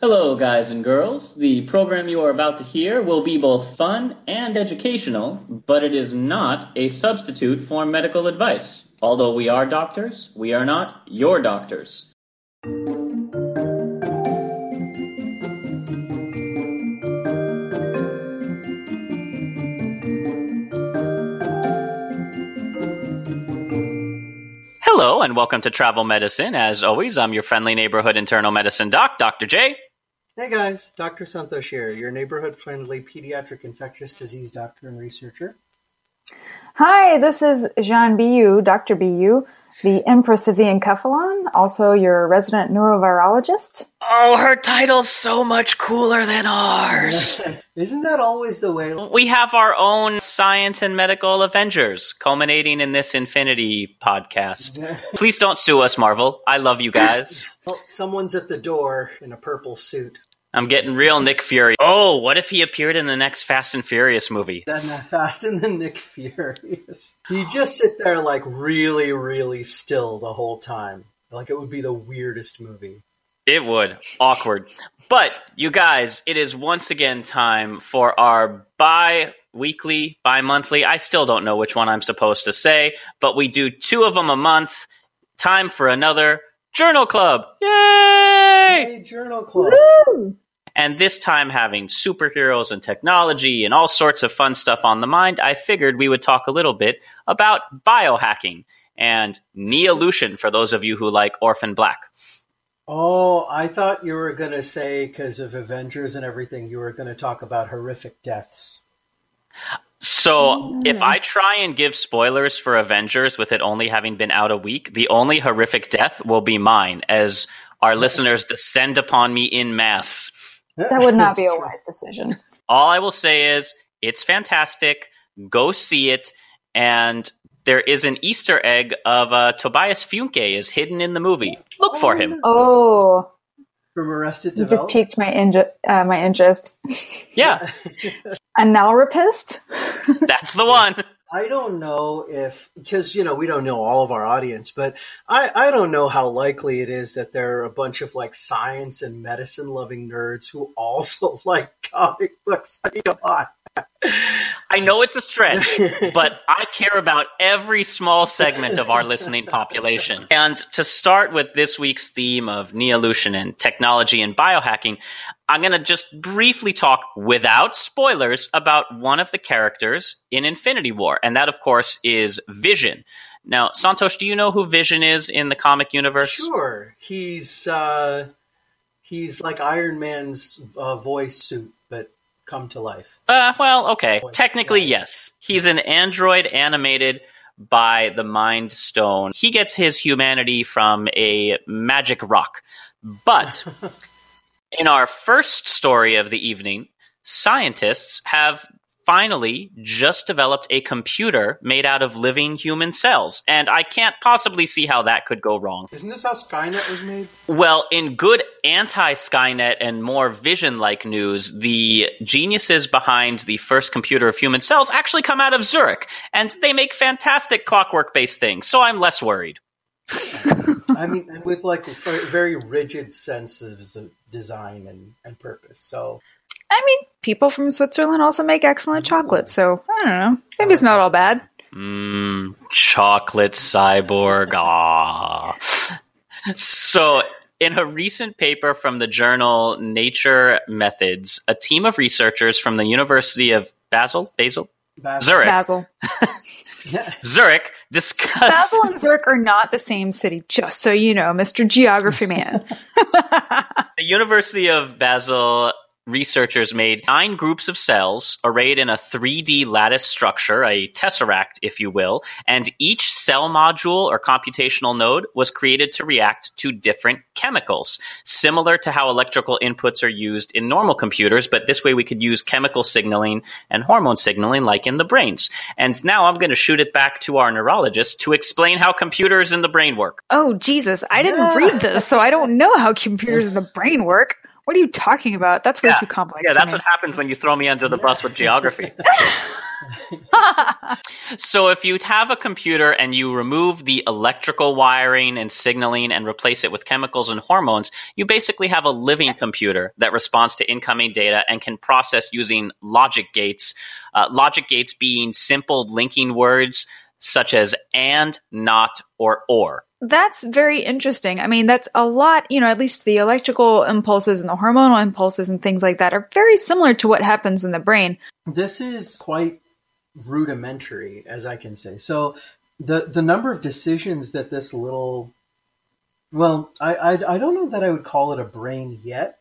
Hello, guys and girls. The program you are about to hear will be both fun and educational, but it is not a substitute for medical advice. Although we are doctors, we are not your doctors. Hello, and welcome to Travel Medicine. As always, I'm your friendly neighborhood internal medicine doc, Dr. J. Hey guys, Dr. Santosh here, your neighborhood friendly pediatric infectious disease doctor and researcher. Hi, this is Jean Biu, Dr. Biu, the Empress of the Encephalon, also your resident neurovirologist. Oh, her title's so much cooler than ours. Isn't that always the way? we have our own science and medical Avengers, culminating in this Infinity podcast. Please don't sue us, Marvel. I love you guys. Well, someone's at the door in a purple suit. I'm getting real Nick Fury. Oh, what if he appeared in the next Fast and Furious movie? Then that fast and the Nick Furious. He just sit there like really, really still the whole time. Like it would be the weirdest movie. It would. Awkward. But, you guys, it is once again time for our bi weekly, bi monthly. I still don't know which one I'm supposed to say, but we do two of them a month. Time for another Journal Club. Yay! Hey, Journal Club. And this time, having superheroes and technology and all sorts of fun stuff on the mind, I figured we would talk a little bit about biohacking and Neolution for those of you who like Orphan Black. Oh, I thought you were going to say, because of Avengers and everything, you were going to talk about horrific deaths. So, if I try and give spoilers for Avengers with it only having been out a week, the only horrific death will be mine as our listeners descend upon me in mass. That would not be a wise decision. All I will say is it's fantastic. Go see it. And there is an Easter egg of uh, Tobias Funke is hidden in the movie. Look for him. Oh, From Arrested you just piqued my, inju- uh, my interest. Yeah, A Nalrapist? that's the one. I don't know if because you know we don't know all of our audience, but I I don't know how likely it is that there are a bunch of like science and medicine loving nerds who also like comic books. Come on. I know it's a stretch, but I care about every small segment of our listening population. And to start with this week's theme of neolution and technology and biohacking, I'm going to just briefly talk without spoilers about one of the characters in Infinity War. And that, of course, is Vision. Now, Santosh, do you know who Vision is in the comic universe? Sure, he's uh, he's like Iron Man's uh, voice suit, but come to life. Uh, well, okay. Voice, Technically, yeah. yes. He's an android animated by the Mind Stone. He gets his humanity from a magic rock. But in our first story of the evening, scientists have finally just developed a computer made out of living human cells. And I can't possibly see how that could go wrong. Isn't this how Skynet was made? Well, in good anti Skynet and more vision like news, the geniuses behind the first computer of human cells actually come out of Zurich, and they make fantastic clockwork based things, so I'm less worried. I mean, with like very rigid senses of design and, and purpose. So, I mean, people from Switzerland also make excellent chocolate, so I don't know. Maybe it's not all bad. Mmm, chocolate cyborg. Ah. So, in a recent paper from the journal Nature Methods, a team of researchers from the University of Basel, Basel, Basil. Zurich, Basil. Zurich discussed. Basil and Zurich are not the same city, just so you know, Mr. Geography Man. The University of Basel researchers made nine groups of cells arrayed in a 3D lattice structure, a tesseract, if you will, and each cell module or computational node was created to react to different chemicals, similar to how electrical inputs are used in normal computers, but this way we could use chemical signaling and hormone signaling like in the brains. And now I'm going to shoot it back to our neurologist to explain how computers in the brain work. oh, Jesus. I didn't read this, so I don't know how computers in the brain work. What are you talking about? That's way too complex. Yeah, that's me. what happens when you throw me under the bus with geography. so if you have a computer and you remove the electrical wiring and signaling and replace it with chemicals and hormones, you basically have a living computer that responds to incoming data and can process using logic gates. Uh, logic gates being simple linking words such as and, not, or or. That's very interesting. I mean, that's a lot, you know, at least the electrical impulses and the hormonal impulses and things like that are very similar to what happens in the brain. This is quite rudimentary, as I can say. So the the number of decisions that this little well, I I, I don't know that I would call it a brain yet.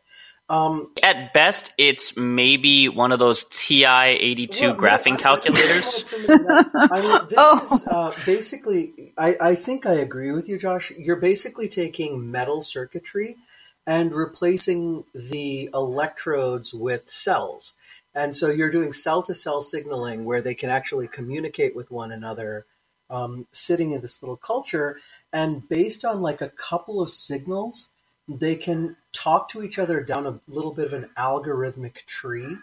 Um, At best, it's maybe one of those TI 82 well, graphing I- I- calculators. I mean, this Oh. is uh, basically. I, I think I agree with you, Josh. You're basically taking metal circuitry and replacing the electrodes with cells, and so you're doing cell to cell signaling where they can actually communicate with one another, um, sitting in this little culture, and based on like a couple of signals, they can talk to each other down a little bit of an algorithmic tree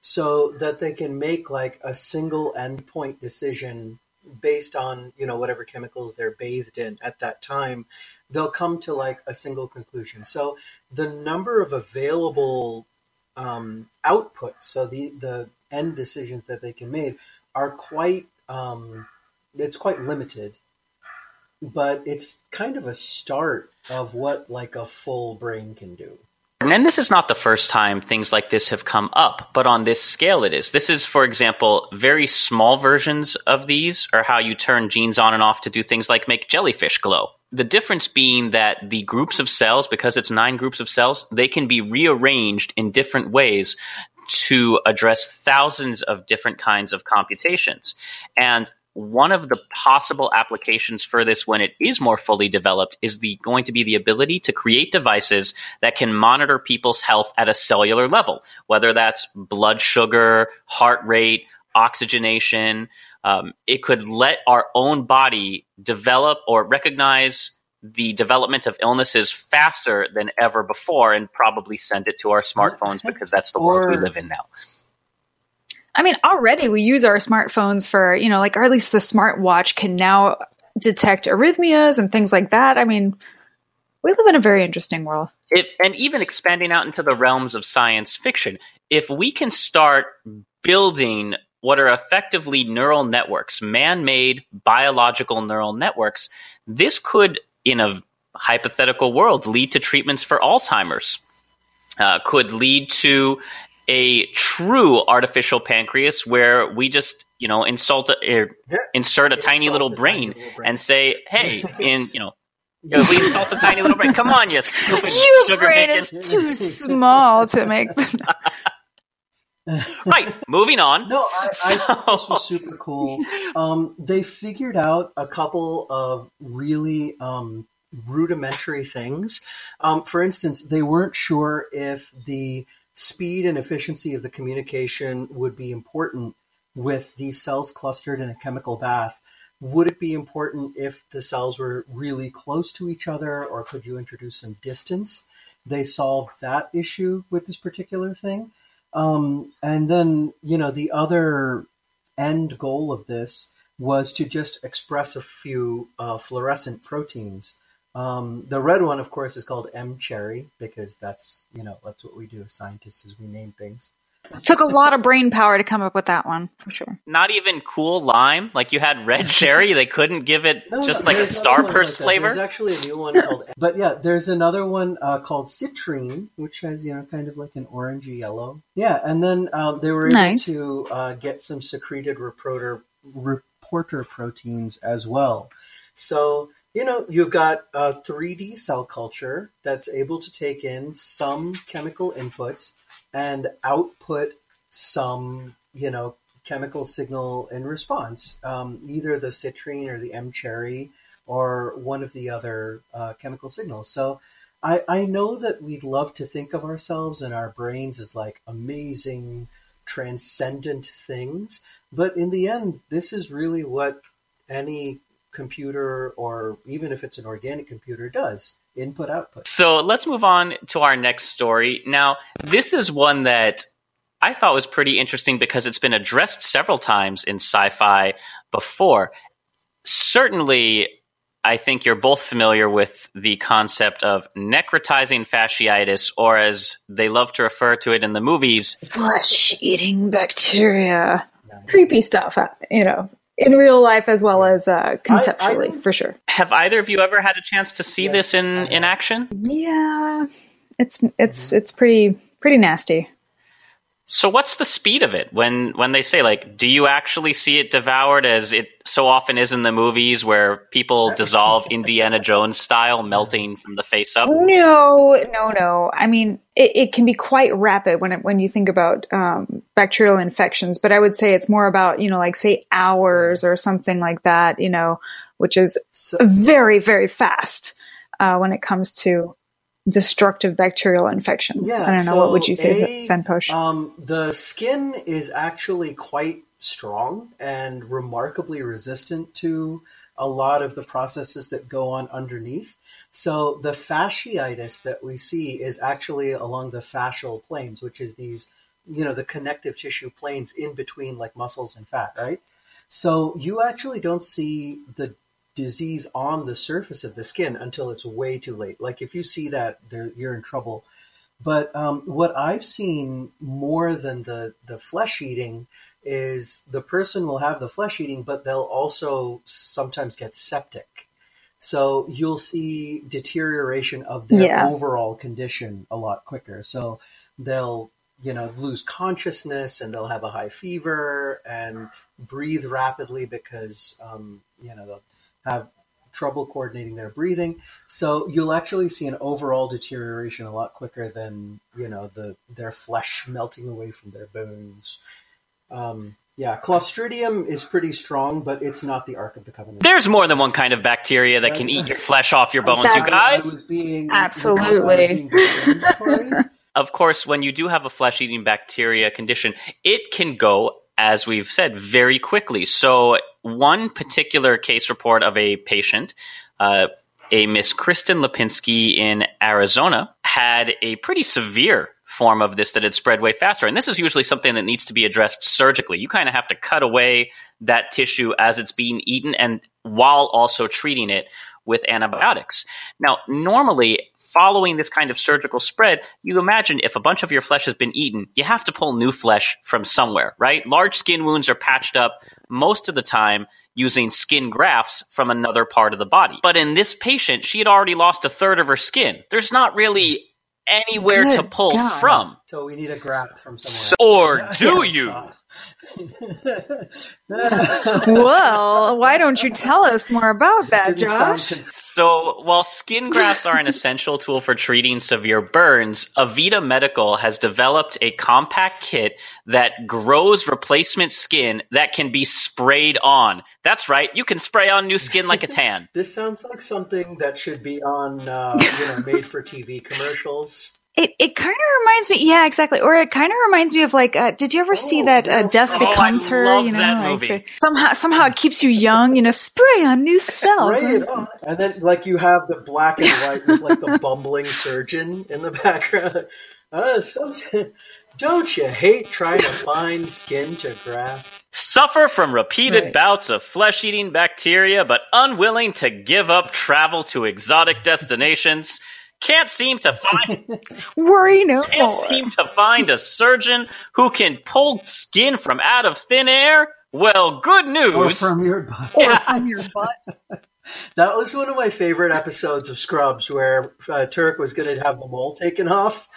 so that they can make like a single endpoint decision based on you know whatever chemicals they're bathed in at that time. They'll come to like a single conclusion. So the number of available um, outputs so the the end decisions that they can make are quite um, it's quite limited but it's kind of a start of what like a full brain can do And this is not the first time things like this have come up, but on this scale it is. This is, for example, very small versions of these are how you turn genes on and off to do things like make jellyfish glow. The difference being that the groups of cells, because it's nine groups of cells, they can be rearranged in different ways to address thousands of different kinds of computations. And one of the possible applications for this when it is more fully developed is the going to be the ability to create devices that can monitor people's health at a cellular level, whether that's blood sugar, heart rate, oxygenation. Um, it could let our own body develop or recognize the development of illnesses faster than ever before and probably send it to our smartphones because that's the world we live in now. I mean, already we use our smartphones for, you know, like, or at least the smartwatch can now detect arrhythmias and things like that. I mean, we live in a very interesting world. it, and even expanding out into the realms of science fiction, if we can start building what are effectively neural networks, man made biological neural networks, this could, in a hypothetical world, lead to treatments for Alzheimer's, uh, could lead to a true artificial pancreas where we just you know insult a, er, insert a tiny Insult little a tiny brain little brain. and say hey in you know you know, we insult a tiny little brain. Come on, you stupid Your sugar brain bacon. is too small to make them. Right. Moving on. No, I, I thought this was super cool. Um, they figured out a couple of really um, rudimentary things. Um, for instance, they weren't sure if the speed and efficiency of the communication would be important with these cells clustered in a chemical bath, would it be important if the cells were really close to each other, or could you introduce some distance? They solved that issue with this particular thing. Um, and then, you know, the other end goal of this was to just express a few uh, fluorescent proteins. Um, the red one, of course, is called mCherry because that's you know that's what we do as scientists is we name things. Took a lot of brain power to come up with that one, for sure. Not even cool lime. Like you had red cherry. They couldn't give it No, just no, like a there's other ones starburst like flavor. There's actually a new one called, but yeah, there's another one uh, called citrine, which has you know kind of like an orangey yellow. Yeah, and then um, they were able Nice. to uh, get some secreted reporter reporter proteins as well. So you know you've got a 3D cell culture that's able to take in some chemical inputs and output some you know chemical signal in response, um, either the citrine or the mCherry or one of the other uh, chemical signals. So I, I know that we'd love to think of ourselves and our brains as like amazing, transcendent things, but in the end, this is really what any computer or even if it's an organic computer does input output. So let's move on to our next story. Now, this is one that I thought was pretty interesting because it's been addressed several times in sci fi before. Certainly, I think you're both familiar with the concept of necrotizing fasciitis, or as they love to refer to it in the movies, Flesh eating bacteria. Creepy stuff, uh, you know, in real life as well as uh, conceptually, don't- for sure. have either of you ever had a chance to see Yes, this in, in action? Yeah, it's it's it's pretty pretty nasty. So what's the speed of it when when they say like do you actually see it devoured as it so often is in the movies where people dissolve Indiana Jones style melting from the face up? No, no, no. I mean, it, it can be quite rapid when it, when you think about um, bacterial infections, but I would say it's more about you know, like say hours or something like that. You know, which is So, very very fast uh, when it comes to destructive bacterial infections. Yeah, I don't know so what would you say, A, Santosh? Um, the skin is actually quite strong and remarkably resistant to a lot of the processes that go on underneath. So the fasciitis that we see is actually along the fascial planes, which is these, you know, the connective tissue planes in between like muscles and fat, right? So you actually don't see the disease on the surface of the skin until it's way too late. Like if you see that, there, you're in trouble. But um, what I've seen more than the, the flesh eating is the person will have the flesh eating, but they'll also sometimes get septic. So you'll see deterioration of their Yeah. overall condition a lot quicker. So they'll, you know, lose consciousness and they'll have a high fever and breathe rapidly because, um, you know, they'll have trouble coordinating their breathing. So you'll actually see an overall deterioration a lot quicker than you know the their flesh melting away from their bones. Um, yeah, Clostridium is pretty strong, but it's not the Ark of the Covenant. There's more than one kind of bacteria that can eat your flesh off your bones, you That's- I guys. was being Absolutely. Of course, when you do have a flesh eating bacteria condition, it can go, as we've said, very quickly. So, one particular case report of a patient, uh, a Miss Kristen Lipinski in Arizona, had a pretty severe form of this that had spread way faster. And this is usually something that needs to be addressed surgically. You kind of have to cut away that tissue as it's being eaten and while also treating it with antibiotics. Now, normally, following this kind of surgical spread, you imagine if a bunch of your flesh has been eaten, you have to pull new flesh from somewhere, right? Large skin wounds are patched up most of the time using skin grafts from another part of the body. But in this patient, she had already lost a third of her skin. There's not really anywhere to pull God. from. so we need a graft from somewhere. So- or do Yeah. you? Well, why don't you tell us more about that, Didn't Josh? So, while skin grafts are an essential tool for treating severe burns, Avita Medical has developed a compact kit that grows replacement skin that can be sprayed on. That's right, you can spray on new skin like a tan. This sounds like something that should be on, uh, you know, made for TV commercials. It it kind of reminds me, yeah, exactly. Or it kind of reminds me of like, uh, did you ever see that uh, Death Oh, Becomes I Her? love You know, that like movie. the- somehow somehow it keeps you young. You know, spray on new cells. Spray it on. And then, like, you have the black and white with, like, the bumbling surgeon in the background. Uh, sometimes, don't you hate trying to find skin to graft? Suffer from repeated Right. bouts of flesh eating bacteria, but unwilling to give up travel to exotic destinations. Can't seem to find Worry no can't more. seem to find a surgeon who can pull skin from out of thin air. Well, good news. Or news. from your butt. Or from your butt. That was one of my favorite episodes of Scrubs, where uh, Turk was going to have the mole taken off.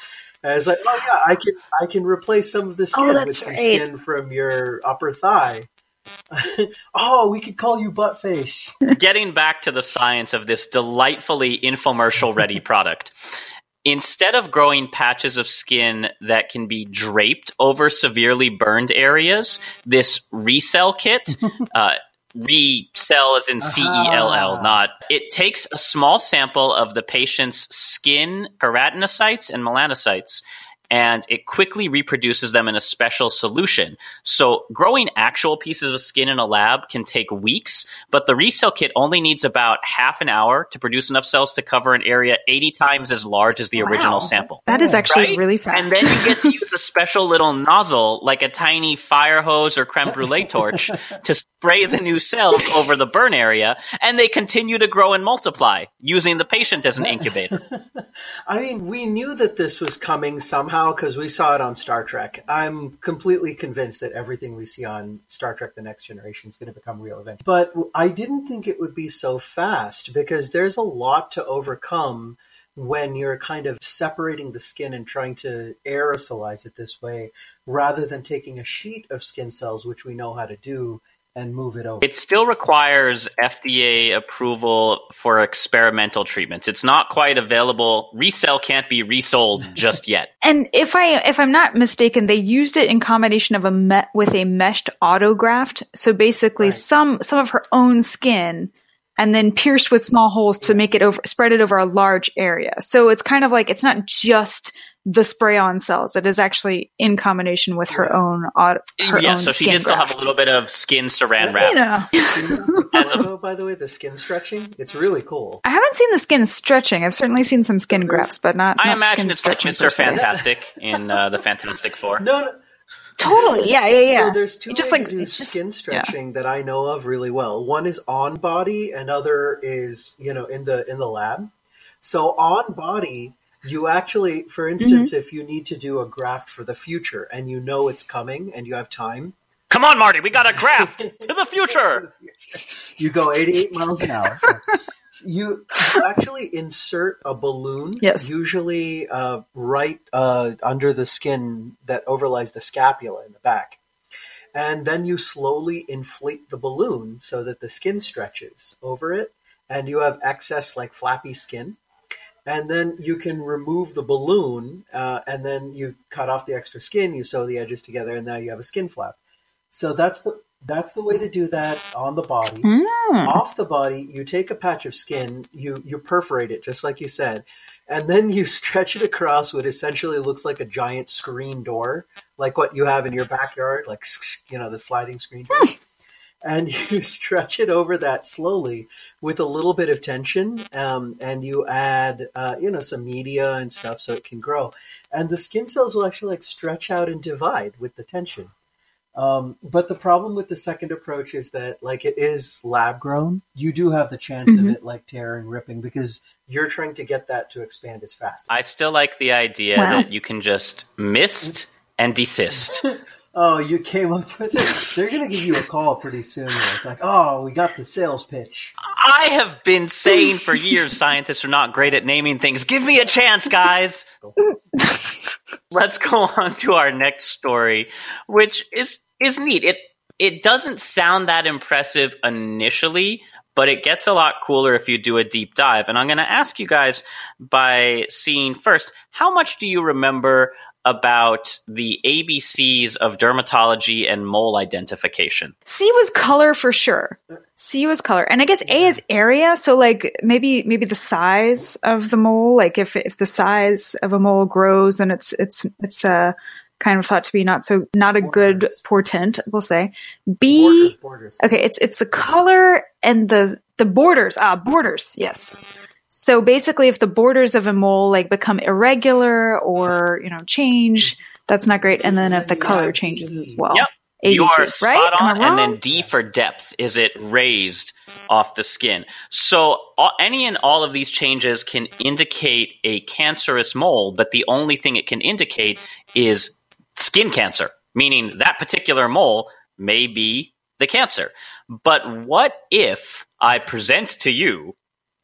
And I was like, "Oh yeah, I can I can replace some of the skin Oh, with some right. skin from your upper thigh." oh, we could call you Buttface. Getting back to the science of this delightfully infomercial ready product. Instead of growing patches of skin that can be draped over severely burned areas, this ReCell kit, uh, ReCell as in C E L L, not it takes a small sample of the patient's skin keratinocytes and melanocytes and it quickly reproduces them in a special solution. So growing actual pieces of skin in a lab can take weeks, but the ReCell kit only needs about half an hour to produce enough cells to cover an area 80 times as large as the original sample. That is actually Right? really fast. And then you get to use a special little nozzle, like a tiny fire hose or creme brulee torch, to spray the new cells over the burn area, and they continue to grow and multiply, using the patient as an incubator. I mean, we knew that this was coming somehow because we saw it on Star Trek. I'm completely convinced that everything we see on Star Trek The Next Generation is going to become real eventually. But I didn't think it would be so fast because there's a lot to overcome when you're kind of separating the skin and trying to aerosolize it this way rather than taking a sheet of skin cells, which we know how to do, and move it over. It still requires FDA approval for experimental treatments. It's not quite available. ReCell can't be resold just yet. And if I if I'm not mistaken, they used it in combination of a me- with a meshed autograft. So basically, Right. some some of her own skin, and then pierced with small holes to make it over spread it over a large area. So it's kind of like it's not just the spray on cells. It is actually in combination with her own auto, her yeah, own so she did still have a little bit of skin saran wrap. You know, As a- photo, by the way, the skin stretching, it's really cool. I haven't seen the skin stretching. I've certainly seen some skin grafts, but not. I not imagine skin it's like Mr. Fantastic in uh, the Fantastic Four. No, no, Totally. Yeah, yeah, yeah. So there's two just ways like to do it's just- skin yeah. stretching that I know of really well. One is on body, and other is you know in the in the lab. So on body, you actually, for Mm-hmm. instance, if you need to do a graft for the future and you know it's coming and you have time, Come on, Marty, we got a graft to the future. you go 88 miles an hour. You, you actually insert a balloon, Yes. usually uh, right uh, under the skin that overlies the scapula in the back. And then you slowly inflate the balloon so that the skin stretches over it, and you have excess, like flappy skin. And then you can remove the balloon, uh, and then you cut off the extra skin, you sew the edges together, and now you have a skin flap. So that's the that's the way to do that on the body. Off the body, you take a patch of skin, you you perforate it just like you said, and then you stretch it across what essentially looks like a giant screen door, like what you have in your backyard, like you know the sliding screen door. And you stretch it over that slowly with a little bit of tension, um, and you add uh, you know some media and stuff so it can grow, and the skin cells will actually like stretch out and divide with the tension. Um, but the problem with the second approach is that, like, it is lab grown. You do have the chance of it like tearing, ripping, because you're trying to get that to expand as fast. I still like the idea Wow. that you can just mist and desist. oh, you came up with it. They're going to give you a call pretty soon. It's like, oh, we got the sales pitch. I have been saying for years scientists are not great at naming things. Give me a chance, guys. Let's go on to our next story, which is is neat. It it doesn't sound that impressive initially, but it gets a lot cooler if you do a deep dive. And I'm going to ask you guys by seeing first, how much do you remember about the ABCs of dermatology and mole identification? C was color for sure. C was color, and I guess A is area. So like maybe maybe the size of the mole. Like if if the size of a mole grows, and it's it's it's uh, kind of thought to be not so not a good portent. We'll say B. Borders, borders. Okay, it's it's the color and the the borders. Ah, borders. Yes. So basically, if the borders of a mole like become irregular or you know change, that's not great. And then if the color changes as well. Yep. ABC, you are spot Am I on. And then? D for depth. Is it raised off the skin? So all, any and all of these changes can indicate a cancerous mole, but the only thing it can indicate is skin cancer, meaning that particular mole may be the cancer. But what if I present to you,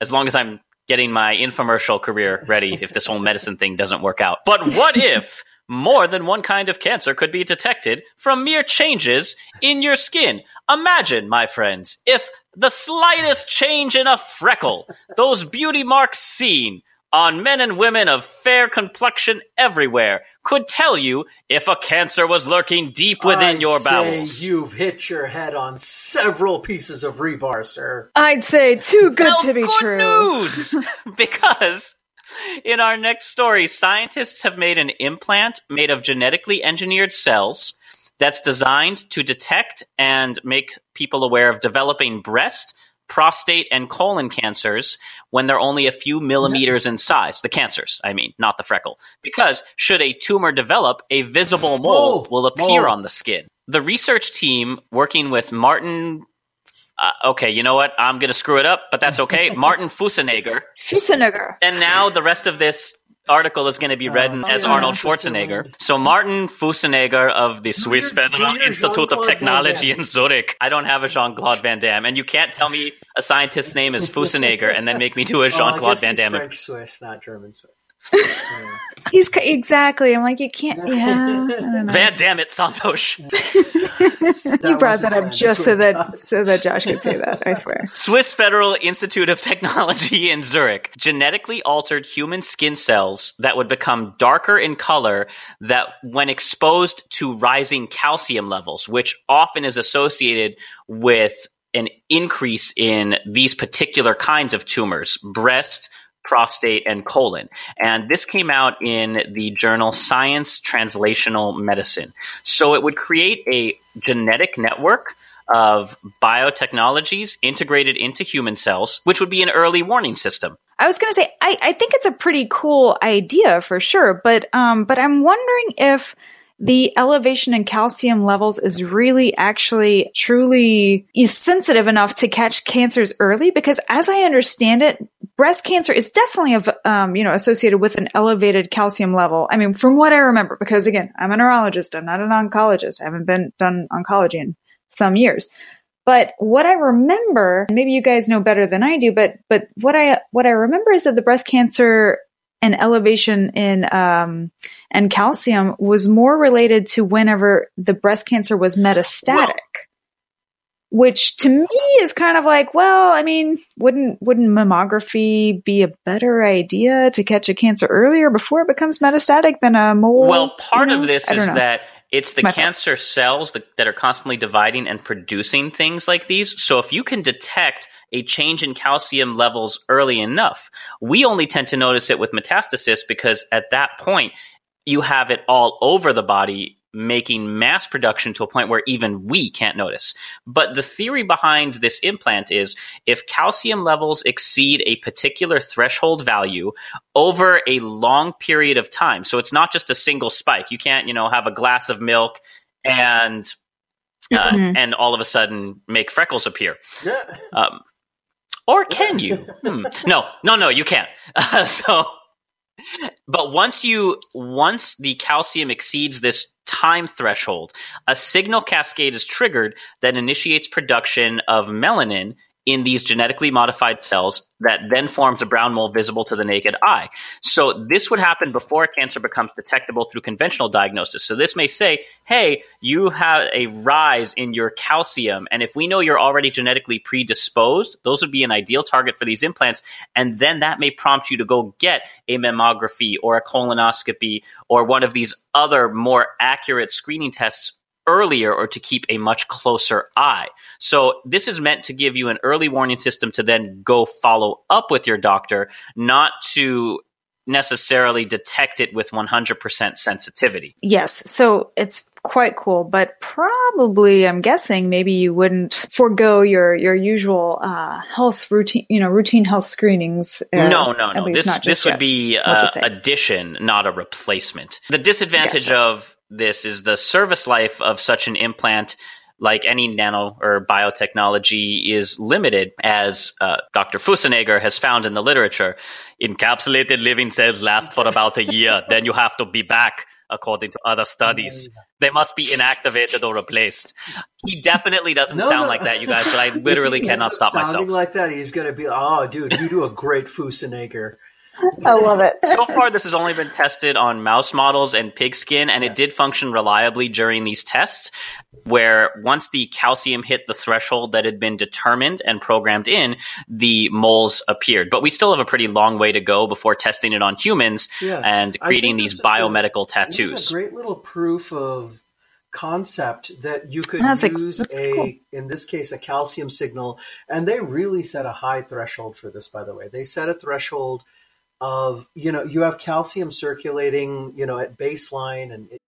as long as I'm getting my infomercial career ready if this whole medicine thing doesn't work out, but what if more than one kind of cancer could be detected from mere changes in your skin? Imagine, my friends, if the slightest change in a freckle, those beauty marks seen, on men and women of fair complexion everywhere could tell you if a cancer was lurking deep within I'd your say bowels. You've hit your head on several pieces of rebar, sir. I'd say too good well, to be good true. news! because in our next story, scientists have made an implant made of genetically engineered cells that's designed to detect and make people aware of developing breast, prostate, and colon cancers when they're only a few millimeters in size. The cancers, I mean, not the freckle. Because should a tumor develop, a visible mole will appear Mole. on the skin. The research team working with Martin uh, okay, you know what? I'm going to screw it up, but that's okay. Martin Fussenegger. Schwarzenegger. And now the rest of this article is going to be read Oh, as Arnold. Schwarzenegger. So Martin Fussenegger of the Swiss Federal Institute of Technology in Zurich. I don't have a Jean-Claude Van Damme, and you can't tell me a scientist's name is Fussenegger and then make me do a Oh, I Jean-Claude guess Van Damme. French Swiss, not German Swiss. He's ca- exactly. I'm like, you can't. Yeah. I don't know. Van Damme it, Santosh. you brought that up just so that God. so that Josh could say that. I swear. Swiss Federal Institute of Technology in Zurich genetically altered human skin cells that would become darker in color that when exposed to rising calcium levels, which often is associated with an increase in these particular kinds of tumors, breast, prostate, and colon. And this came out in the journal Science Translational Medicine. So it would create a genetic network of biotechnologies integrated into human cells, which would be an early warning system. I was going to say, I, I think it's a pretty cool idea for sure, but um, but I'm wondering if the elevation in calcium levels is really actually truly sensitive enough to catch cancers early because as I understand it, breast cancer is definitely um, you know, associated with an elevated calcium level. I mean, from what I remember, because again, I'm a neurologist, I'm not an oncologist. I haven't been done oncology in some years. But what I remember, maybe you guys know better than I do, but but what I what I remember is that the breast cancer and elevation in um, and calcium was more related to whenever the breast cancer was metastatic. Which to me is kind of like, well, I mean, wouldn't wouldn't mammography be a better idea to catch a cancer earlier before it becomes metastatic than a mole? Well, part you know? of this is know. that it's the My cancer cells that, that are constantly dividing and producing things like these. So if you can detect a change in calcium levels early enough, we only tend to notice it with metastasis because at that point you have it all over the body making mass production to a point where even we can't notice. But the theory behind this implant is if calcium levels exceed a particular threshold value over a long period of time, so it's not just a single spike. You can't, you know, have a glass of milk and uh, Mhm. and all of a sudden make freckles appear. Yeah. Um, or can you? Hmm. No, no, no, you can't. Uh, so, but once you once the calcium exceeds this time threshold, a signal cascade is triggered that initiates production of melanin in these genetically modified cells that then forms a brown mole visible to the naked eye. So this would happen before cancer becomes detectable through conventional diagnosis. So this may say, hey, you have a rise in your calcium. And if we know you're already genetically predisposed, those would be an ideal target for these implants. And then that may prompt you to go get a mammography or a colonoscopy or one of these other more accurate screening tests earlier or to keep a much closer eye. So this is meant to give you an early warning system to then go follow up with your doctor, not to necessarily detect it with 100% sensitivity. Yes. So it's quite cool, but probably I'm guessing maybe you wouldn't forego your your usual uh, health routine, you know, routine health screenings. Uh, no, no, no. This this yet. would be uh, addition, not a replacement. The disadvantage gotcha. of this is the service life of such an implant like any nano or biotechnology, is limited, as uh, Dr. Fussenegger has found in the literature. Encapsulated living cells last for about a year, then you have to be back, according to other studies. They must be inactivated or replaced. He definitely doesn't no, sound no. like that, you guys, but I literally cannot stop sounding myself. like that, he's going to be, oh, dude, you do a great Fussenegger. I love it. so far, this has only been tested on mouse models and pig skin, and it did function reliably during these tests. Where once the calcium hit the threshold that had been determined and programmed in, the moles appeared. But we still have a pretty long way to go before testing it on humans yeah. and creating these biomedical a, tattoos. a great little proof of concept that you could that's use ex- a cool. in this case a calcium signal and they really set a high threshold for this by the way they set a threshold of you know you have calcium circulating you know at baseline and it-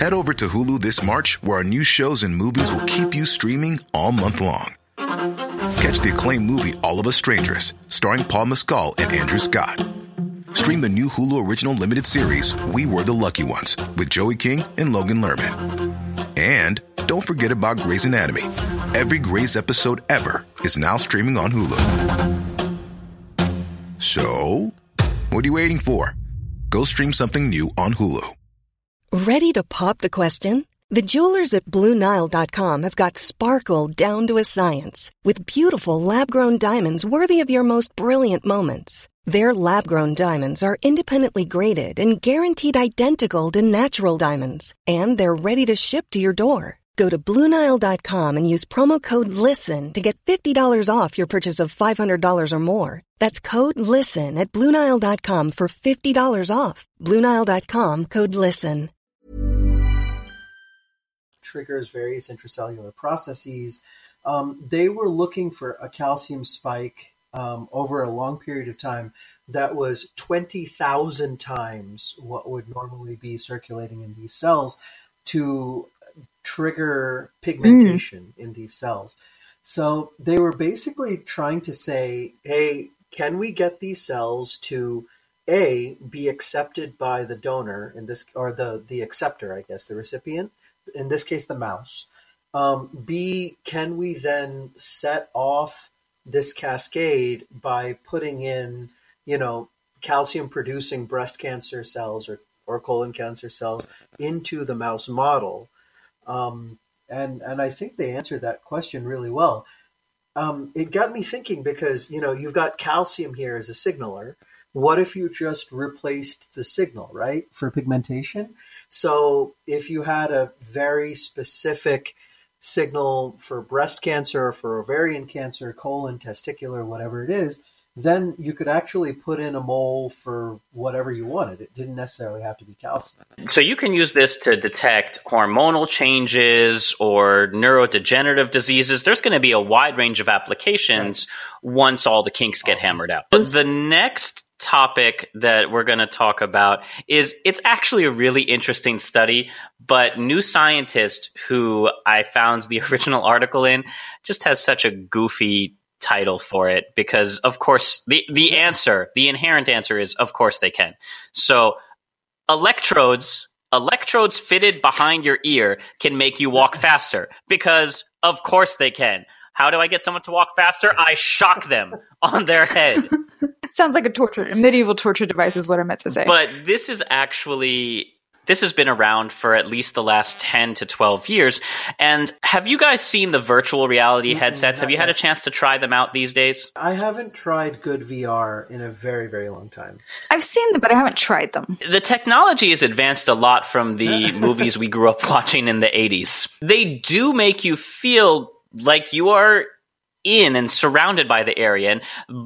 head over to hulu this march where our new shows and movies will keep you streaming all month long. Catch the acclaimed movie all of us strangers starring paul mescal and andrew scott. Stream the new hulu original limited series we were the lucky ones with joey king and logan lerman. And don't forget about Grey's Anatomy. Every Grey's episode ever is now streaming on Hulu. So, what are you waiting for? Go stream something new on Hulu. Ready to pop the question? The jewelers at BlueNile.com have got sparkle down to a science with beautiful lab grown diamonds worthy of your most brilliant moments. Their lab grown diamonds are independently graded and guaranteed identical to natural diamonds, and they're ready to ship to your door. Go to Bluenile.com and use promo code LISTEN to get $50 off your purchase of $500 or more. That's code LISTEN at Bluenile.com for $50 off. Bluenile.com code LISTEN. Triggers various intracellular processes. Um, they were looking for a calcium spike um, over a long period of time that was 20,000 times what would normally be circulating in these cells to trigger pigmentation mm. in these cells. So they were basically trying to say, hey, can we get these cells to a be accepted by the donor in this or the the acceptor, I guess, the recipient, in this case the mouse. Um, B, can we then set off this cascade by putting in, you know, calcium producing breast cancer cells or, or colon cancer cells into the mouse model. Um, and, and I think they answered that question really well. Um, it got me thinking because, you know, you've got calcium here as a signaler. What if you just replaced the signal, right, for pigmentation? So if you had a very specific signal for breast cancer, for ovarian cancer, colon, testicular, whatever it is, then you could actually put in a mole for whatever you wanted. It didn't necessarily have to be calcium. So you can use this to detect hormonal changes or neurodegenerative diseases. There's going to be a wide range of applications right. once all the kinks get hammered out. But the next topic that we're going to talk about is it's actually a really interesting study, but New Scientist, who I found the original article in, just has such a goofy title for it because of course the the mm-hmm. answer, the inherent answer is of course they can. So electrodes electrodes fitted behind your ear can make you walk mm-hmm. faster because of course they can. How do I get someone to walk faster? I shock them on their head. Sounds like a torture, a medieval torture device is what I meant to say. But this is actually This has been around for at least the last 10 to 12 years. And have you guys seen the virtual reality headsets? Have you had a chance to try them out these days? I haven't tried good VR in a very, very long time. I've seen them, but I haven't tried them. The technology has advanced a lot from the movies we grew up watching in the 80s. They do make you feel like you are in and surrounded by the area. And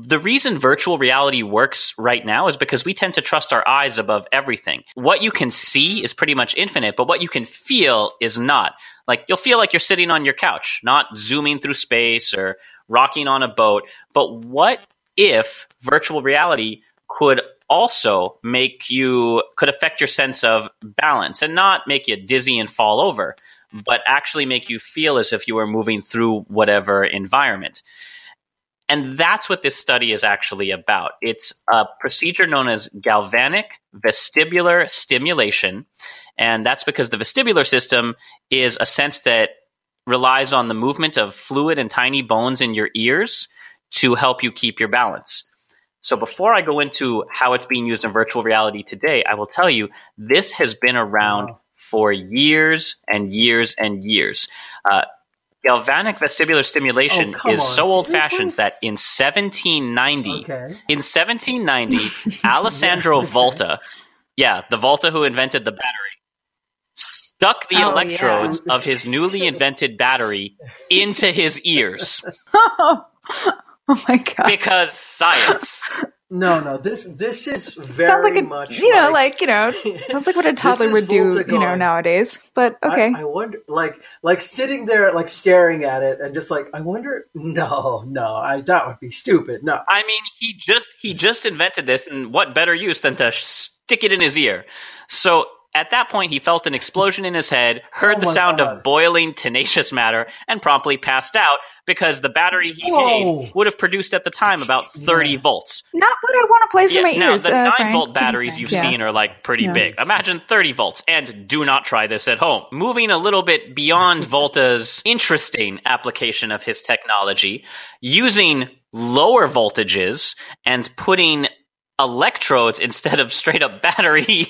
the reason virtual reality works right now is because we tend to trust our eyes above everything. What you can see is pretty much infinite, but what you can feel is not. Like you'll feel like you're sitting on your couch, not zooming through space or rocking on a boat. But what if virtual reality could also make you could affect your sense of balance and not make you dizzy and fall over but actually make you feel as if you were moving through whatever environment. And that's what this study is actually about. It's a procedure known as galvanic vestibular stimulation. And that's because the vestibular system is a sense that relies on the movement of fluid and tiny bones in your ears to help you keep your balance. So before I go into how it's being used in virtual reality today, I will tell you this has been around wow for years and years and years. Uh, galvanic vestibular stimulation oh, is on. so old fashioned that in 1790, okay. in 1790, Alessandro Volta, yeah, the Volta who invented the battery, stuck the oh, electrodes yeah. of his newly invented battery into his ears. oh my god! Because science. No, no. This this is very sounds like a, much you know, like, like you know, sounds like what a toddler would do, Volta you know, nowadays. But okay, I, I wonder, like, like sitting there, like staring at it, and just like, I wonder. No, no, I that would be stupid. No, I mean, he just he just invented this, and what better use than to stick it in his ear? So at that point, he felt an explosion in his head, heard Oh the sound God. of boiling, tenacious matter, and promptly passed out because the battery he Whoa. made would have produced at the time about 30 volts. not what I want to place in my now, ears. the uh, 9 Frank, volt batteries you've Yeah. seen are like pretty Yeah. big. Imagine 30 volts, and do not try this at home. Moving a little bit beyond Volta's interesting application of his technology, using lower voltages and putting electrodes instead of straight up battery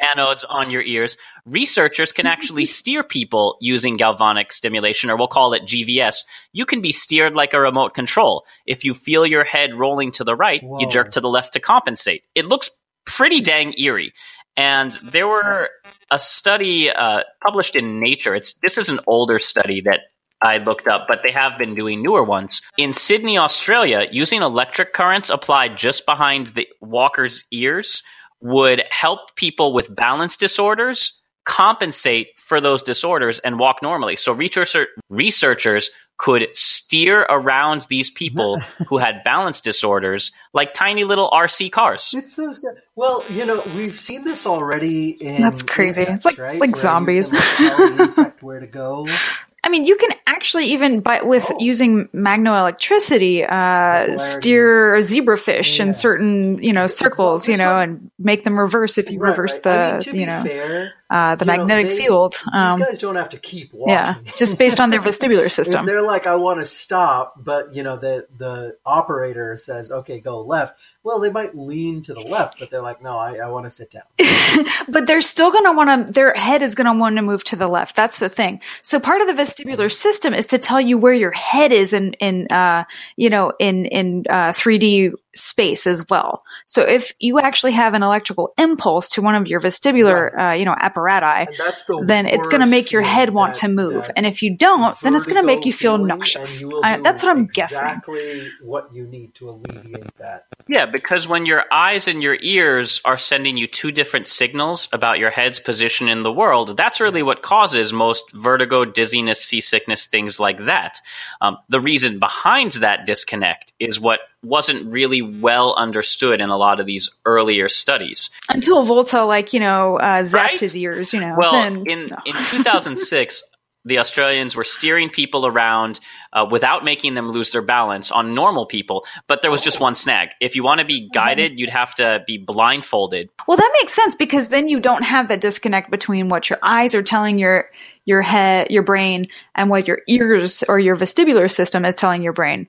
anodes on your ears, researchers can actually steer people using galvanic stimulation, or we'll call it GVS. You can be steered like a remote control. If you feel your head rolling to the right, you jerk to the left to compensate. It looks pretty dang eerie. And there were a study uh, published in Nature. It's this is an older study that I looked up, but they have been doing newer ones. In Sydney, Australia, using electric currents applied just behind the walker's ears would help people with balance disorders compensate for those disorders and walk normally. So researcher, researchers could steer around these people who had balance disorders like tiny little RC cars. it's so sad. Well, you know, we've seen this already in. That's crazy. It's like- right? like Where you zombies. can, like, tell the insect where to go. I mean, you can actually even by with Oh. using magnoelectricity uh, steer a zebrafish Yeah. in certain you know circles, you know, and make them reverse if you Right, reverse right. the I mean, you know fair, uh, the you know, magnetic they- field. These Um, guys don't have to keep walking. yeah, just based on their vestibular system. If system. they're like, I want to stop, but you know, the the operator says, okay, go left. Well, they might lean to the left, but they're like, no, I, I want to sit down. but they're still going to want to their head is going to want to move to the left that's the thing so part of the vestibular system is to tell you where your head is in in uh you know in in uh 3d space as well. So if you actually have an electrical impulse to one of your vestibular uh you know apparati the then it's going to make your head want that- to move. and if you don't then it's going to make you feel nauseous. you I, that's what i'm guessing. Exactly what you need to alleviate that. Yeah, because when your eyes and your ears are sending you two different signals about your head's position in the world, that's really what causes most vertigo, dizziness, seasickness, things like that. Um, the reason behind that disconnect is what wasn't really well understood in a lot of these earlier studies. until volta like you know uh zapped Right? his ears you know Well, then, in no. in 2006, the Australians were steering people around uh, without making them lose their balance on normal people. But there was just one snag. If you want to be guided, you'd have to be blindfolded. Well, that makes sense because then you don't have that disconnect between what your eyes are telling your your head, your brain, and what your ears or your vestibular system is telling your brain.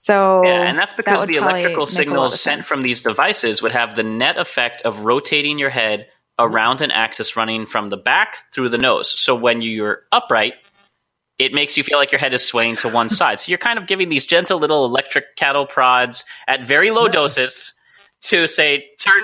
So Yeah, and that's because would the electrical make a lot signals sent from these devices would have the net effect of rotating your head mm-hmm. around an axis running from the back through the nose. So when you're upright, it makes you feel like your head is swaying to one side. So you're kind of giving these gentle little electric cattle prods at very low doses to say turn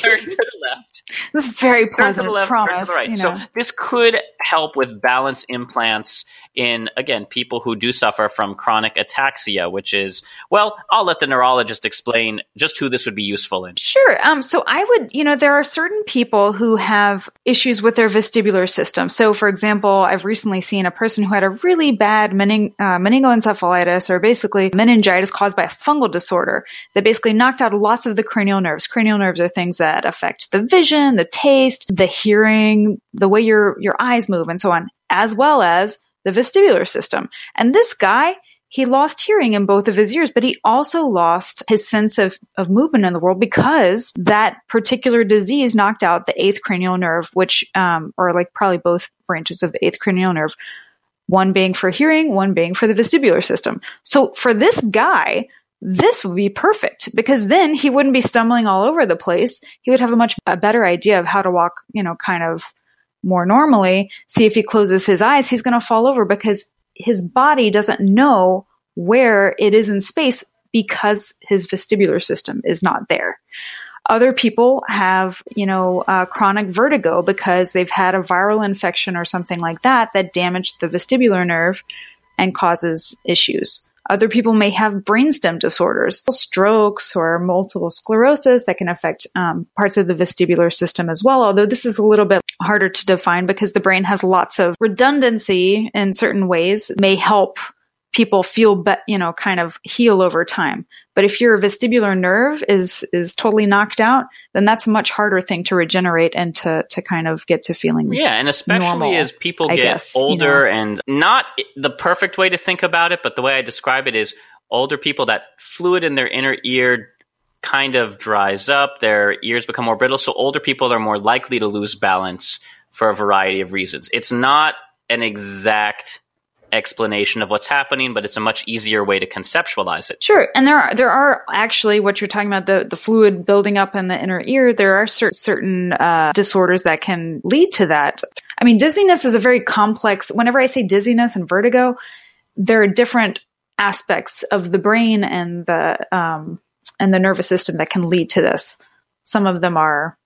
turn to the left. This is very pleasant. Turn to the left, promise. turn to the right. you So know. this could help with balance implants in again people who do suffer from chronic ataxia, which is well, I'll let the neurologist explain just who this would be useful in. Sure. Um, so I would, you know, there are certain people who have issues with their vestibular system. So, for example, I've recently seen a person who had a really bad mening- uh, meningoencephalitis or basically meningitis caused by a fungal disorder that basically knocked out lots of the cranial nerves. Cranial nerves are things that affect the vision, the taste, the hearing, the way your, your eyes move and so on, as well as the vestibular system. And this guy, he lost hearing in both of his ears, but he also lost his sense of, of movement in the world because that particular disease knocked out the eighth cranial nerve, which, um, or like probably both branches of the eighth cranial nerve, one being for hearing, one being for the vestibular system. So for this guy, this would be perfect because then he wouldn't be stumbling all over the place. He would have a much a better idea of how to walk, you know, kind of more normally. See if he closes his eyes, he's going to fall over because his body doesn't know where it is in space because his vestibular system is not there. Other people have, you know, uh, chronic vertigo because they've had a viral infection or something like that that damaged the vestibular nerve and causes issues. Other people may have brainstem disorders, strokes, or multiple sclerosis that can affect um, parts of the vestibular system as well. Although this is a little bit harder to define because the brain has lots of redundancy in certain ways, may help people feel, be- you know, kind of heal over time. But if your vestibular nerve is is totally knocked out, then that's a much harder thing to regenerate and to to kind of get to feeling. Yeah, and especially normal, as people I get guess, you older know. and not the perfect way to think about it, but the way I describe it is older people that fluid in their inner ear kind of dries up, their ears become more brittle, so older people are more likely to lose balance for a variety of reasons. It's not an exact explanation of what's happening, but it's a much easier way to conceptualize it. Sure, and there are there are actually what you're talking about the the fluid building up in the inner ear. There are cer- certain uh, disorders that can lead to that. I mean, dizziness is a very complex. Whenever I say dizziness and vertigo, there are different aspects of the brain and the um, and the nervous system that can lead to this. Some of them are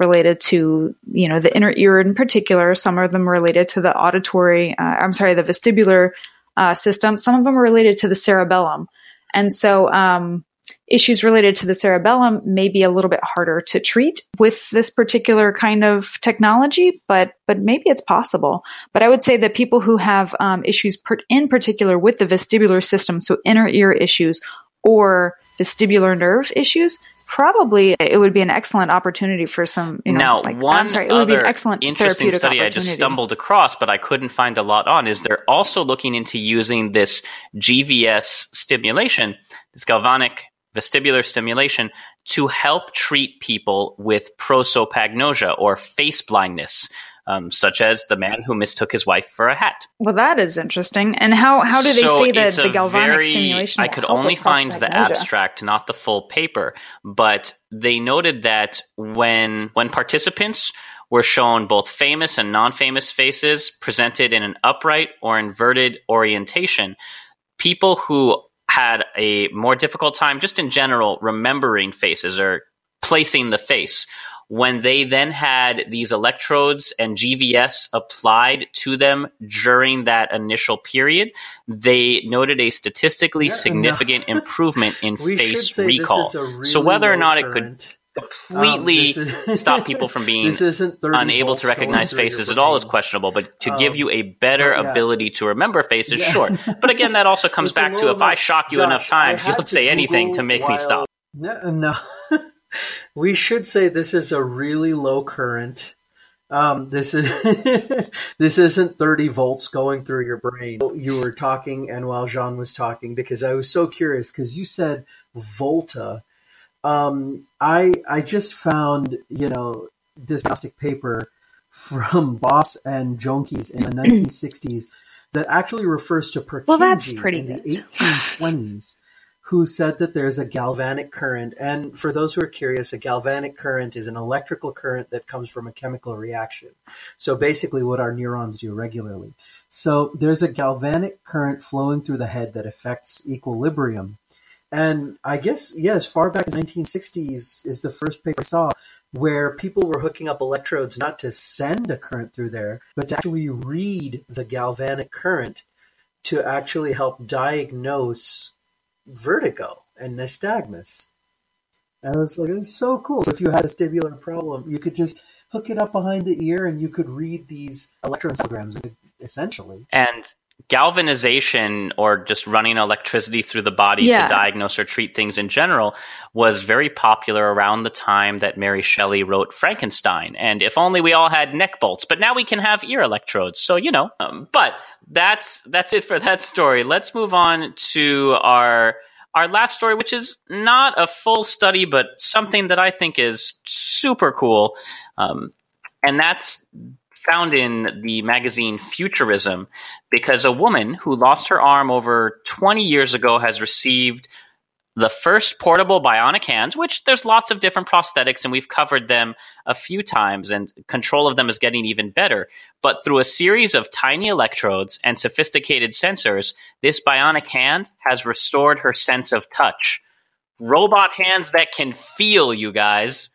related to you know the inner ear in particular. Some of them related to the auditory. Uh, I'm sorry, the vestibular uh, system. Some of them are related to the cerebellum, and so um, issues related to the cerebellum may be a little bit harder to treat with this particular kind of technology, but but maybe it's possible. But I would say that people who have um, issues per- in particular with the vestibular system, so inner ear issues or vestibular nerve issues, probably it would be an excellent opportunity for some. You know, now, like, one I'm sorry, it would be an excellent interesting study I just stumbled across, but I couldn't find a lot on, is they're also looking into using this GVS stimulation, this galvanic vestibular stimulation, to help treat people with prosopagnosia or face blindness, um, such as the man who mistook his wife for a hat. Well, that is interesting. And how how do they So say that the galvanic very- stimulation? I could only find the abstract, not the full paper. But they noted that when when participants were shown both famous and non-famous faces presented in an upright or inverted orientation, people who had a more difficult time, just in general, remembering faces or placing the face. When they then had these electrodes and GVS applied to them during that initial period, they noted a statistically Yeah, no. significant improvement in face recall. this is a really so whether or not it could completely Um, is- stop people from being unable to recognize faces at all is questionable, but to Um, give you a better yeah. ability to remember faces, Yeah. sure. But again, that also comes back to if I shock you Josh, enough times, you'll say anything to make me stop. No, no. We should say this is a really low current. Um, this is this isn't 30 volts going through your brain. You were talking, and while Jean was talking, because I was so curious, because you said Volta. Um, I I just found you know this diagnostic paper from Boss and Jonkis in the 1960s that actually refers to Purkinje Well, that's pretty in the good. 1820s who said that there's a galvanic current. And for those who are curious, a galvanic current is an electrical current that comes from a chemical reaction. So basically, what our neurons do regularly. So there's a galvanic current flowing through the head that affects equilibrium. And I guess, yeah, as far back as 1960s is the first paper I saw where people were hooking up electrodes not to send a current through there, but to actually read the galvanic current to actually help diagnose vertigo and nystagmus. And it's like, it's so cool. So if you had a vestibular problem, you could just hook it up behind the ear and you could read these electroencephalograms essentially. And galvanization or just running electricity through the body Yeah. to diagnose or treat things in general was very popular around the time that Mary Shelley wrote Frankenstein. And if only we all had neck bolts, but now we can have ear electrodes. So, you know, um, but that's, that's it for that story. Let's move on to our, our last story, which is not a full study, but something that I think is super cool. Um, and that's found in the magazine Futurism because a woman who lost her arm over 20 years ago has received the first portable bionic hand, which there's lots of different prosthetics and we've covered them a few times and control of them is getting even better. But through a series of tiny electrodes and sophisticated sensors, this bionic hand has restored her sense of touch. Robot hands that can feel, you guys.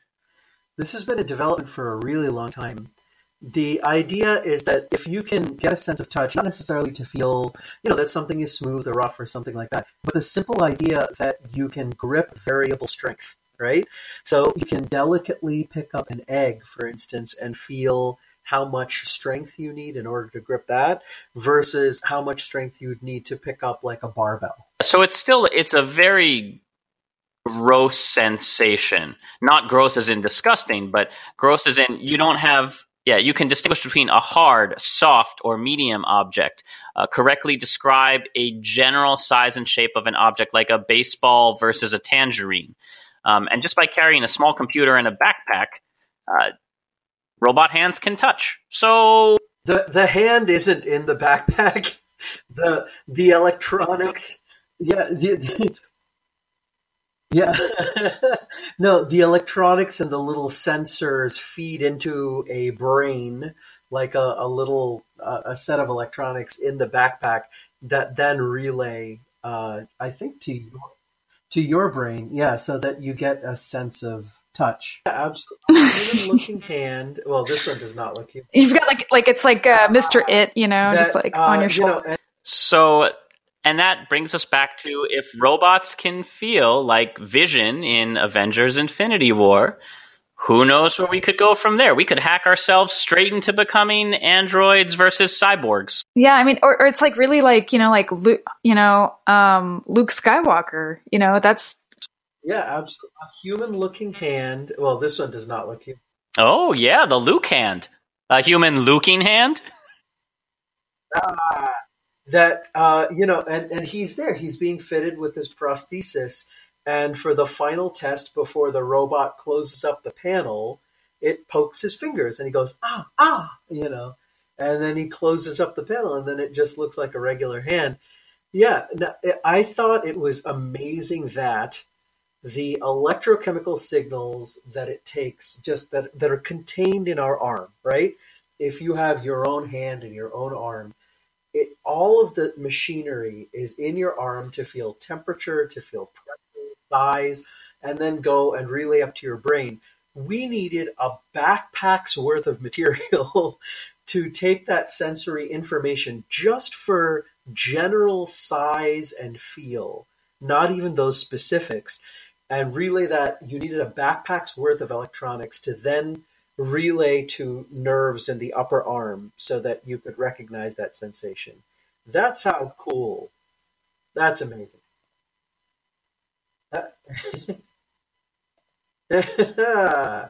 This has been a development for a really long time. The idea is that if you can get a sense of touch, not necessarily to feel, you know, that something is smooth or rough or something like that, but the simple idea that you can grip variable strength, right? So you can delicately pick up an egg, for instance, and feel how much strength you need in order to grip that versus how much strength you'd need to pick up like a barbell. So it's still it's a very gross sensation. Not gross as in disgusting, but gross as in you don't have yeah, you can distinguish between a hard, soft, or medium object. Uh, correctly describe a general size and shape of an object like a baseball versus a tangerine. Um, and just by carrying a small computer in a backpack, uh, robot hands can touch. So The the hand isn't in the backpack. The the electronics yeah, the, yeah. no, the electronics and the little sensors feed into a brain like a, a little uh, a set of electronics in the backpack that then relay uh, I think to your, to your brain, yeah, so that you get a sense of touch. Yeah, absolutely. Human looking hand. Well, this one does not look human. You've got like like it's like uh, Mr. It, you know, just like uh, on your you know, and- So, and that brings us back to if robots can feel like Vision in Avengers Infinity War, who knows where we could go from there? We could hack ourselves straight into becoming androids versus cyborgs. Yeah, I mean, or, or it's like really like you know, like Luke, you know, um, Luke Skywalker. You know, that's Yeah, absolutely. A human looking hand. Well, this one does not look human. Oh, yeah, the Luke hand. A human looking hand? Ah, that, uh, you know, and, and he's there. He's being fitted with his prosthesis. And for the final test before the robot closes up the panel, it pokes his fingers and he goes, ah, ah, you know. And then he closes up the panel and then it just looks like a regular hand. Yeah, I thought it was amazing that the electrochemical signals that it takes just that that are contained in our arm right if you have your own hand and your own arm it all of the machinery is in your arm to feel temperature to feel pressure size and then go and relay up to your brain. We needed a backpack's worth of material to take that sensory information just for general size and feel not even those specifics and relay that. You needed a backpack's worth of electronics to then relay to nerves in the upper arm so that you could recognize that sensation. That's how cool. That's amazing. Yeah.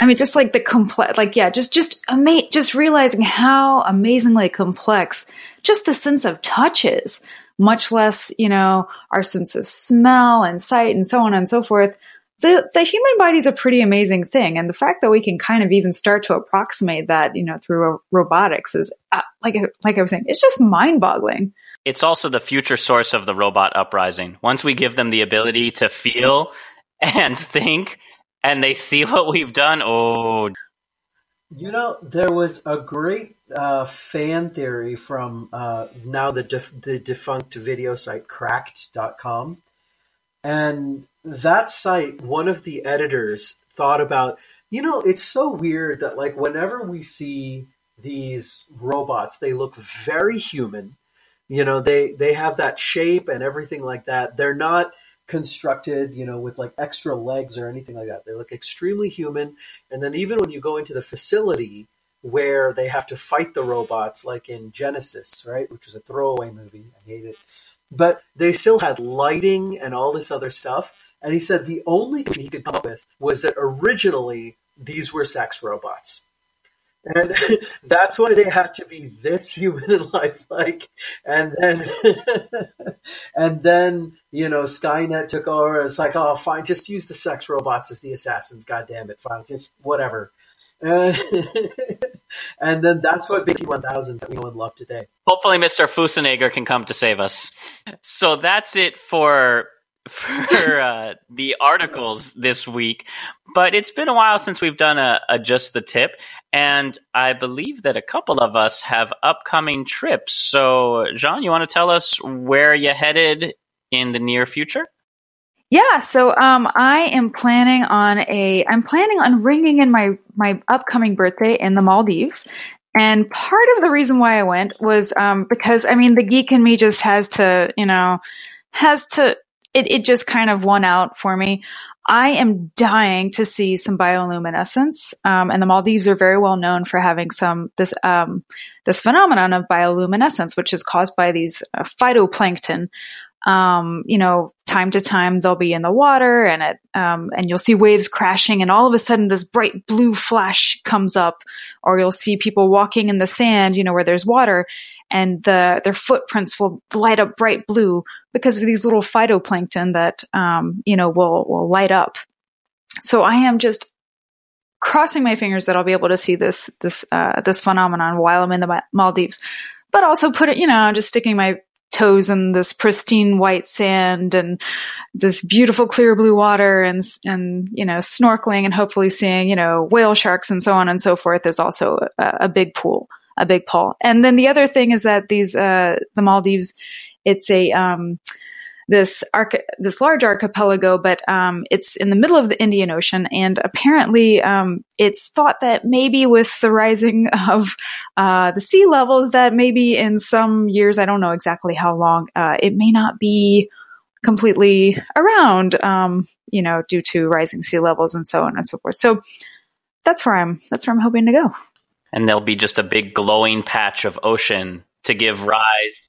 I mean, just like the complex, like yeah, just just ama- just realizing how amazingly complex just the sense of touch is. Much less, you know, our sense of smell and sight and so on and so forth. The the human body is a pretty amazing thing, and the fact that we can kind of even start to approximate that, you know, through ro- robotics is uh, like like I was saying, it's just mind boggling. It's also the future source of the robot uprising. Once we give them the ability to feel and think, and they see what we've done, oh. You know, there was a great uh, fan theory from uh, now the, def- the defunct video site cracked.com. And that site, one of the editors thought about, you know, it's so weird that, like, whenever we see these robots, they look very human. You know, they, they have that shape and everything like that. They're not constructed, you know, with like extra legs or anything like that. They look extremely human. And then even when you go into the facility where they have to fight the robots, like in Genisys, right, which was a throwaway movie, I hate it. But they still had lighting and all this other stuff. And he said the only thing he could come up with was that originally these were sex robots. And that's why they had to be this human and lifelike. And then, and then, you know, Skynet took over. It's like, oh, fine, just use the sex robots as the assassins. God damn it. Fine, just whatever. And, then that's what Big 1000 that we and love today. Hopefully, Mr. Fussenegger can come to save us. So that's it for for uh, the articles this week, but it's been a while since we've done a, a, just the tip, and I believe that a couple of us have upcoming trips. So, Jean, you want to tell us where you headed in the near future? Yeah, so um, I am planning on a. I'm planning on ringing in my my upcoming birthday in the Maldives, and part of the reason why I went was um, because I mean the geek in me just has to, you know, has to it, it just kind of won out for me. I am dying to see some bioluminescence, um, and the Maldives are very well known for having some this um, this phenomenon of bioluminescence, which is caused by these uh, phytoplankton. Um, you know, time to time they'll be in the water, and it um, and you'll see waves crashing, and all of a sudden this bright blue flash comes up, or you'll see people walking in the sand, you know, where there's water, and the their footprints will light up bright blue because of these little phytoplankton that um, you know will will light up. So I am just crossing my fingers that I'll be able to see this this uh, this phenomenon while I'm in the Maldives, but also put it you know just sticking my toes in this pristine white sand and this beautiful clear blue water and and you know snorkeling and hopefully seeing you know whale sharks and so on and so forth is also a, a big pool a big pull. And then the other thing is that these uh, the Maldives, it's a um, this arch- this large archipelago, but um, it's in the middle of the Indian Ocean, and apparently um, it's thought that maybe with the rising of uh, the sea levels, that maybe in some years, I don't know exactly how long, uh, it may not be completely around, um, you know, due to rising sea levels and so on and so forth. So that's where I'm that's where I'm hoping to go and there'll be just a big glowing patch of ocean to give rise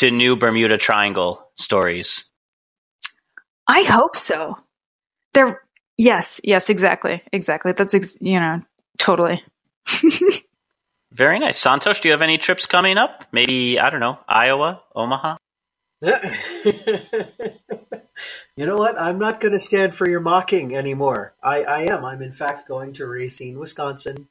to new Bermuda Triangle stories. I hope so. There, yes, yes, exactly, exactly. That's ex- you know totally. Very nice, Santosh. Do you have any trips coming up? Maybe I don't know, Iowa, Omaha. you know what? I'm not going to stand for your mocking anymore. I, I am. I'm in fact going to Racine, Wisconsin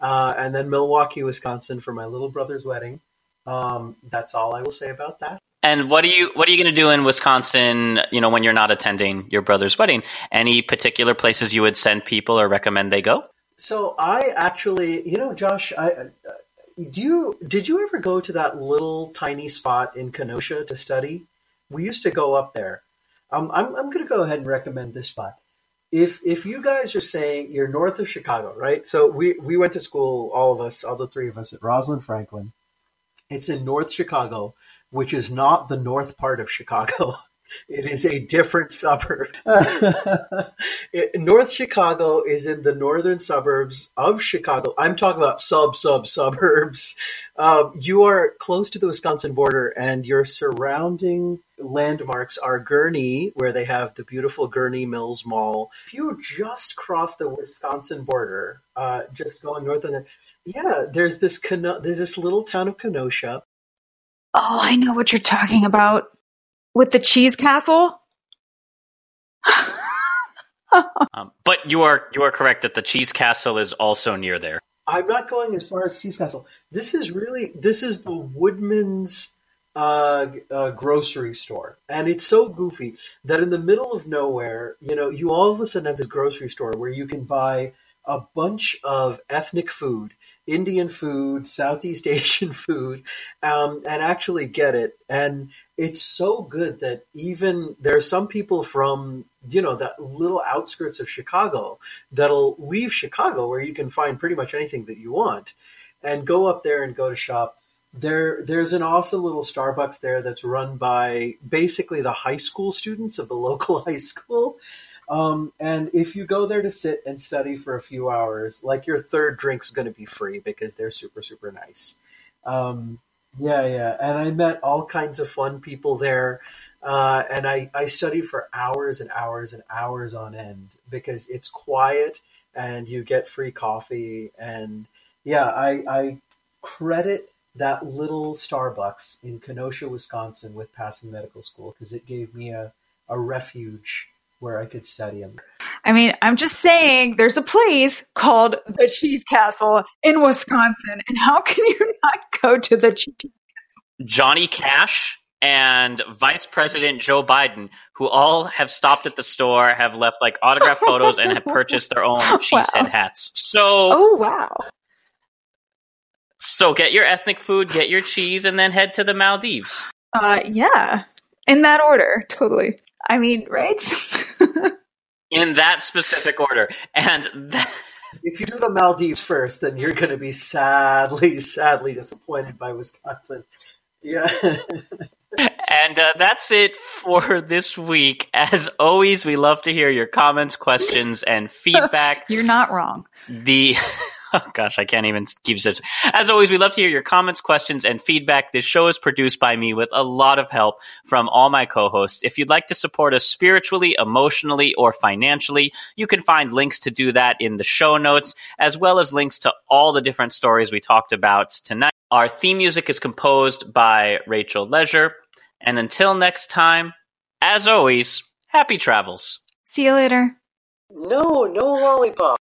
uh, and then Milwaukee, Wisconsin for my little brother's wedding. Um, that's all I will say about that. And what are you what are you going to do in Wisconsin? You know, when you're not attending your brother's wedding, any particular places you would send people or recommend they go? So I actually, you know, Josh, I uh, do you did you ever go to that little tiny spot in Kenosha to study? We used to go up there. Um, I'm I'm going to go ahead and recommend this spot if if you guys are saying you're north of Chicago, right? So we we went to school, all of us, all the three of us at Rosalind Franklin. It's in North Chicago, which is not the north part of Chicago. It is a different suburb. north Chicago is in the northern suburbs of Chicago. I'm talking about sub sub suburbs. Um, you are close to the Wisconsin border, and your surrounding landmarks are Gurnee, where they have the beautiful Gurnee Mills Mall. If you just cross the Wisconsin border, uh, just going north of there, yeah, there's this there's this little town of Kenosha. Oh, I know what you're talking about. With the cheese castle? um, but you are you are correct that the cheese castle is also near there. I'm not going as far as cheese castle. This is really this is the Woodman's uh, uh, grocery store, and it's so goofy that in the middle of nowhere, you know, you all of a sudden have this grocery store where you can buy a bunch of ethnic food, Indian food, Southeast Asian food, um, and actually get it. And it's so good that even there are some people from you know that little outskirts of Chicago that'll leave Chicago where you can find pretty much anything that you want and go up there and go to shop there there's an awesome little Starbucks there that's run by basically the high school students of the local high school. Um, and if you go there to sit and study for a few hours, like your third drink's going to be free because they're super super nice. Um, yeah, yeah. And I met all kinds of fun people there. Uh, and I, I studied for hours and hours and hours on end because it's quiet and you get free coffee. And yeah, I, I credit that little Starbucks in Kenosha, Wisconsin, with passing medical school because it gave me a, a refuge where I could study them. I mean, I'm just saying there's a place called the Cheese Castle in Wisconsin, and how can you not go to the Cheese Castle? Johnny Cash and Vice President Joe Biden, who all have stopped at the store, have left like autograph photos, and have purchased their own cheesehead wow. hats. So, oh wow! So get your ethnic food, get your cheese, and then head to the Maldives. Uh, yeah, in that order, totally. I mean, right? in that specific order, and. That- if you do the Maldives first, then you're going to be sadly, sadly disappointed by Wisconsin. Yeah. and uh, that's it for this week. As always, we love to hear your comments, questions, and feedback. You're not wrong. The Oh gosh, I can't even keep it. As always, we love to hear your comments, questions, and feedback. This show is produced by me with a lot of help from all my co-hosts. If you'd like to support us spiritually, emotionally, or financially, you can find links to do that in the show notes, as well as links to all the different stories we talked about tonight. Our theme music is composed by Rachel Leisure. And until next time, as always, happy travels. See you later. No, no lollipop.